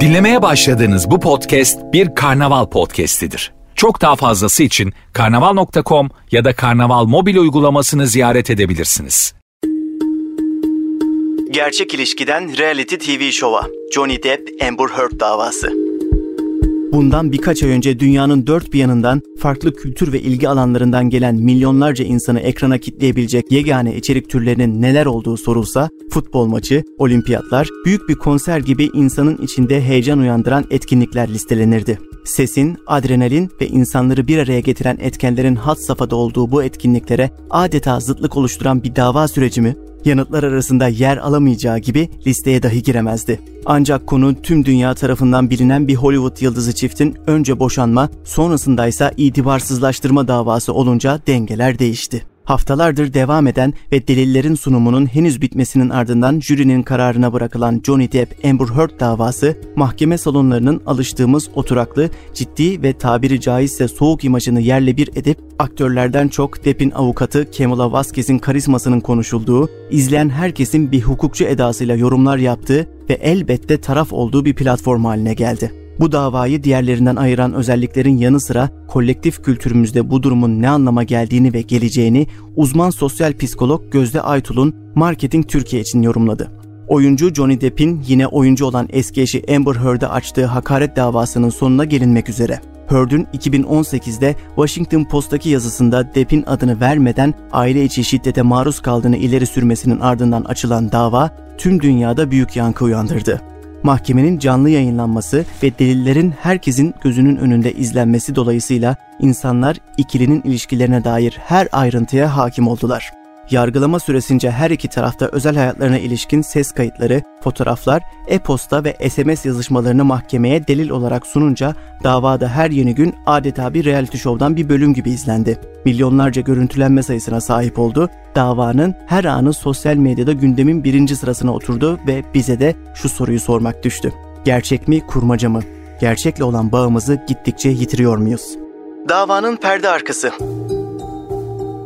Dinlemeye başladığınız bu podcast bir karnaval podcastidir. Çok daha fazlası için karnaval.com ya da karnaval mobil uygulamasını ziyaret edebilirsiniz. Gerçek ilişkiden reality TV şova Johnny Depp Amber Heard davası. Bundan birkaç ay önce dünyanın dört bir yanından farklı kültür ve ilgi alanlarından gelen milyonlarca insanı ekrana kitleyebilecek yegane içerik türlerinin neler olduğu sorulsa, futbol maçı, olimpiyatlar, büyük bir konser gibi insanın içinde heyecan uyandıran etkinlikler listelenirdi. Sesin, adrenalin ve insanları bir araya getiren etkenlerin hat safhada olduğu bu etkinliklere adeta zıtlık oluşturan bir dava süreci mi? Yanıtlar arasında yer alamayacağı gibi listeye dahi giremezdi. Ancak konu tüm dünya tarafından bilinen bir Hollywood yıldızı çiftin önce boşanma, sonrasında ise itibarsızlaştırma davası olunca dengeler değişti. Haftalardır devam eden ve delillerin sunumunun henüz bitmesinin ardından jürinin kararına bırakılan Johnny Depp Amber Heard davası mahkeme salonlarının alıştığımız oturaklı, ciddi ve tabiri caizse soğuk imajını yerle bir edip aktörlerden çok Depp'in avukatı Camila Vasquez'in karizmasının konuşulduğu, izleyen herkesin bir hukukçu edasıyla yorumlar yaptığı ve elbette taraf olduğu bir platform haline geldi. Bu davayı diğerlerinden ayıran özelliklerin yanı sıra kolektif kültürümüzde bu durumun ne anlama geldiğini ve geleceğini uzman sosyal psikolog Gözde Aytul'un Marketing Türkiye için yorumladı. Oyuncu Johnny Depp'in yine oyuncu olan eski eşi Amber Heard'e açtığı hakaret davasının sonuna gelinmek üzere. Heard'ün 2018'de Washington Post'taki yazısında Depp'in adını vermeden aile içi şiddete maruz kaldığını ileri sürmesinin ardından açılan dava tüm dünyada büyük yankı uyandırdı mahkemenin canlı yayınlanması ve delillerin herkesin gözünün önünde izlenmesi dolayısıyla insanlar ikilinin ilişkilerine dair her ayrıntıya hakim oldular. Yargılama süresince her iki tarafta özel hayatlarına ilişkin ses kayıtları, fotoğraflar, e-posta ve SMS yazışmalarını mahkemeye delil olarak sununca davada her yeni gün adeta bir reality show'dan bir bölüm gibi izlendi. Milyonlarca görüntülenme sayısına sahip oldu. Davanın her anı sosyal medyada gündemin birinci sırasına oturdu ve bize de şu soruyu sormak düştü. Gerçek mi, kurmaca mı? Gerçekle olan bağımızı gittikçe yitiriyor muyuz? Davanın perde arkası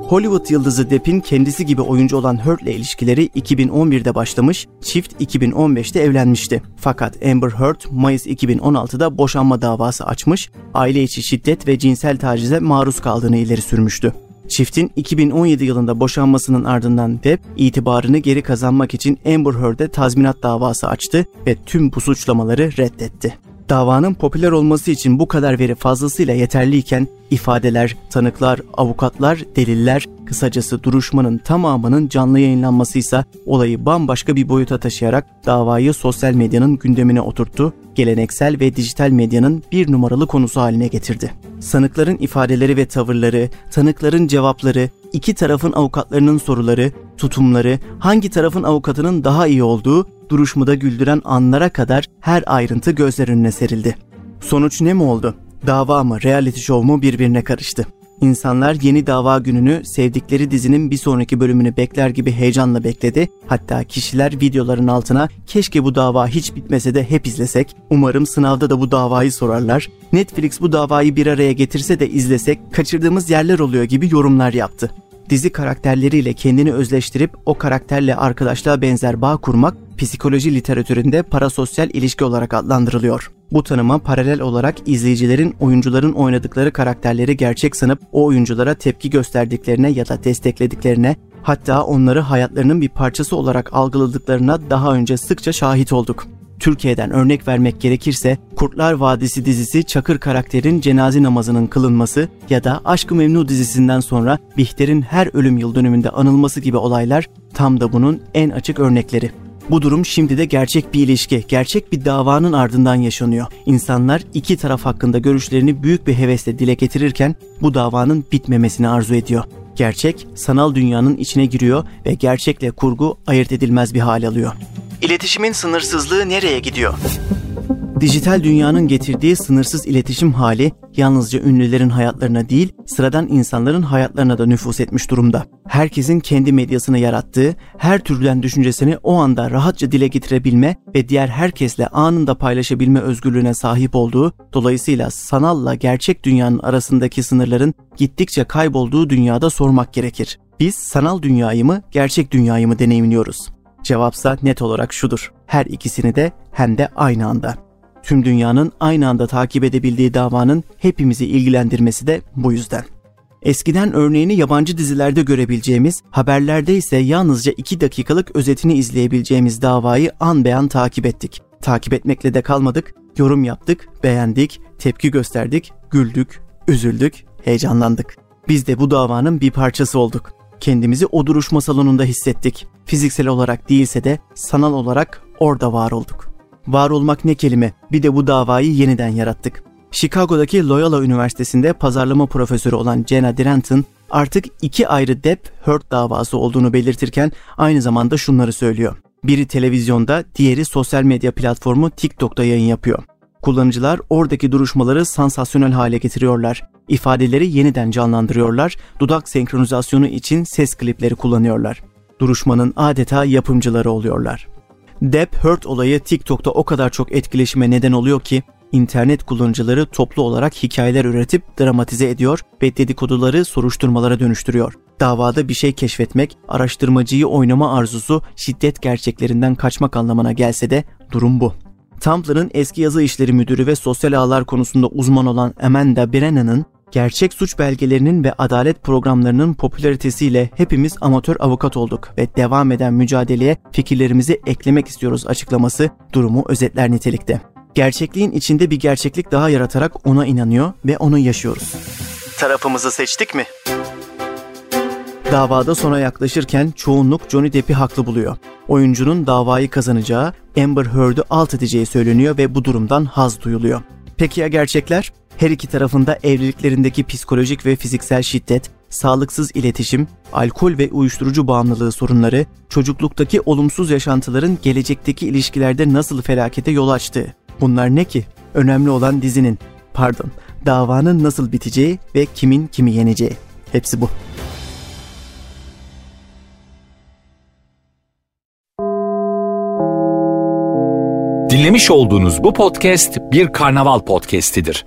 Hollywood yıldızı Depp'in kendisi gibi oyuncu olan Heard ile ilişkileri 2011'de başlamış, çift 2015'te evlenmişti. Fakat Amber Heard Mayıs 2016'da boşanma davası açmış, aile içi şiddet ve cinsel tacize maruz kaldığını ileri sürmüştü. Çiftin 2017 yılında boşanmasının ardından Depp itibarını geri kazanmak için Amber Heard'e tazminat davası açtı ve tüm bu suçlamaları reddetti. Davanın popüler olması için bu kadar veri fazlasıyla yeterliyken ifadeler, tanıklar, avukatlar, deliller, kısacası duruşmanın tamamının canlı yayınlanması ise olayı bambaşka bir boyuta taşıyarak davayı sosyal medyanın gündemine oturttu, geleneksel ve dijital medyanın bir numaralı konusu haline getirdi. Sanıkların ifadeleri ve tavırları, tanıkların cevapları, iki tarafın avukatlarının soruları, tutumları, hangi tarafın avukatının daha iyi olduğu, duruşmada güldüren anlara kadar her ayrıntı gözler önüne serildi. Sonuç ne mi oldu? Dava mı, reality show mu birbirine karıştı. İnsanlar yeni dava gününü sevdikleri dizinin bir sonraki bölümünü bekler gibi heyecanla bekledi. Hatta kişiler videoların altına keşke bu dava hiç bitmese de hep izlesek. Umarım sınavda da bu davayı sorarlar. Netflix bu davayı bir araya getirse de izlesek kaçırdığımız yerler oluyor gibi yorumlar yaptı dizi karakterleriyle kendini özleştirip o karakterle arkadaşlığa benzer bağ kurmak psikoloji literatüründe parasosyal ilişki olarak adlandırılıyor. Bu tanıma paralel olarak izleyicilerin oyuncuların oynadıkları karakterleri gerçek sanıp o oyunculara tepki gösterdiklerine ya da desteklediklerine hatta onları hayatlarının bir parçası olarak algıladıklarına daha önce sıkça şahit olduk. Türkiye'den örnek vermek gerekirse Kurtlar Vadisi dizisi Çakır karakterin cenaze namazının kılınması ya da Aşk-ı Memnu dizisinden sonra Bihter'in her ölüm yıl dönümünde anılması gibi olaylar tam da bunun en açık örnekleri. Bu durum şimdi de gerçek bir ilişki, gerçek bir davanın ardından yaşanıyor. İnsanlar iki taraf hakkında görüşlerini büyük bir hevesle dile getirirken bu davanın bitmemesini arzu ediyor. Gerçek sanal dünyanın içine giriyor ve gerçekle kurgu ayırt edilmez bir hal alıyor. İletişimin sınırsızlığı nereye gidiyor? Dijital dünyanın getirdiği sınırsız iletişim hali yalnızca ünlülerin hayatlarına değil, sıradan insanların hayatlarına da nüfus etmiş durumda. Herkesin kendi medyasını yarattığı, her türden düşüncesini o anda rahatça dile getirebilme ve diğer herkesle anında paylaşabilme özgürlüğüne sahip olduğu, dolayısıyla sanalla gerçek dünyanın arasındaki sınırların gittikçe kaybolduğu dünyada sormak gerekir. Biz sanal dünyayı mı, gerçek dünyayı mı deneyimliyoruz? Cevapsa net olarak şudur. Her ikisini de hem de aynı anda. Tüm dünyanın aynı anda takip edebildiği davanın hepimizi ilgilendirmesi de bu yüzden. Eskiden örneğini yabancı dizilerde görebileceğimiz, haberlerde ise yalnızca 2 dakikalık özetini izleyebileceğimiz davayı an beyan takip ettik. Takip etmekle de kalmadık, yorum yaptık, beğendik, tepki gösterdik, güldük, üzüldük, heyecanlandık. Biz de bu davanın bir parçası olduk. Kendimizi o duruşma salonunda hissettik. Fiziksel olarak değilse de sanal olarak orada var olduk. Var olmak ne kelime? Bir de bu davayı yeniden yarattık. Chicago'daki Loyola Üniversitesi'nde pazarlama profesörü olan Jenna Drenton artık iki ayrı Depp-Heard davası olduğunu belirtirken aynı zamanda şunları söylüyor. Biri televizyonda, diğeri sosyal medya platformu TikTok'ta yayın yapıyor. Kullanıcılar oradaki duruşmaları sansasyonel hale getiriyorlar. İfadeleri yeniden canlandırıyorlar. Dudak senkronizasyonu için ses klipleri kullanıyorlar. Duruşmanın adeta yapımcıları oluyorlar. Depp Heard olayı TikTok'ta o kadar çok etkileşime neden oluyor ki internet kullanıcıları toplu olarak hikayeler üretip dramatize ediyor ve dedikoduları soruşturmalara dönüştürüyor. Davada bir şey keşfetmek, araştırmacıyı oynama arzusu şiddet gerçeklerinden kaçmak anlamına gelse de durum bu. Tumblr'ın eski yazı işleri müdürü ve sosyal ağlar konusunda uzman olan Amanda Brennan'ın gerçek suç belgelerinin ve adalet programlarının popülaritesiyle hepimiz amatör avukat olduk ve devam eden mücadeleye fikirlerimizi eklemek istiyoruz açıklaması durumu özetler nitelikte. Gerçekliğin içinde bir gerçeklik daha yaratarak ona inanıyor ve onu yaşıyoruz. Tarafımızı seçtik mi? Davada sona yaklaşırken çoğunluk Johnny Depp'i haklı buluyor. Oyuncunun davayı kazanacağı, Amber Heard'ü alt edeceği söyleniyor ve bu durumdan haz duyuluyor. Peki ya gerçekler? Her iki tarafında evliliklerindeki psikolojik ve fiziksel şiddet, sağlıksız iletişim, alkol ve uyuşturucu bağımlılığı sorunları, çocukluktaki olumsuz yaşantıların gelecekteki ilişkilerde nasıl felakete yol açtığı. Bunlar ne ki? Önemli olan dizinin, pardon, davanın nasıl biteceği ve kimin kimi yeneceği. Hepsi bu. Dinlemiş olduğunuz bu podcast bir karnaval podcastidir.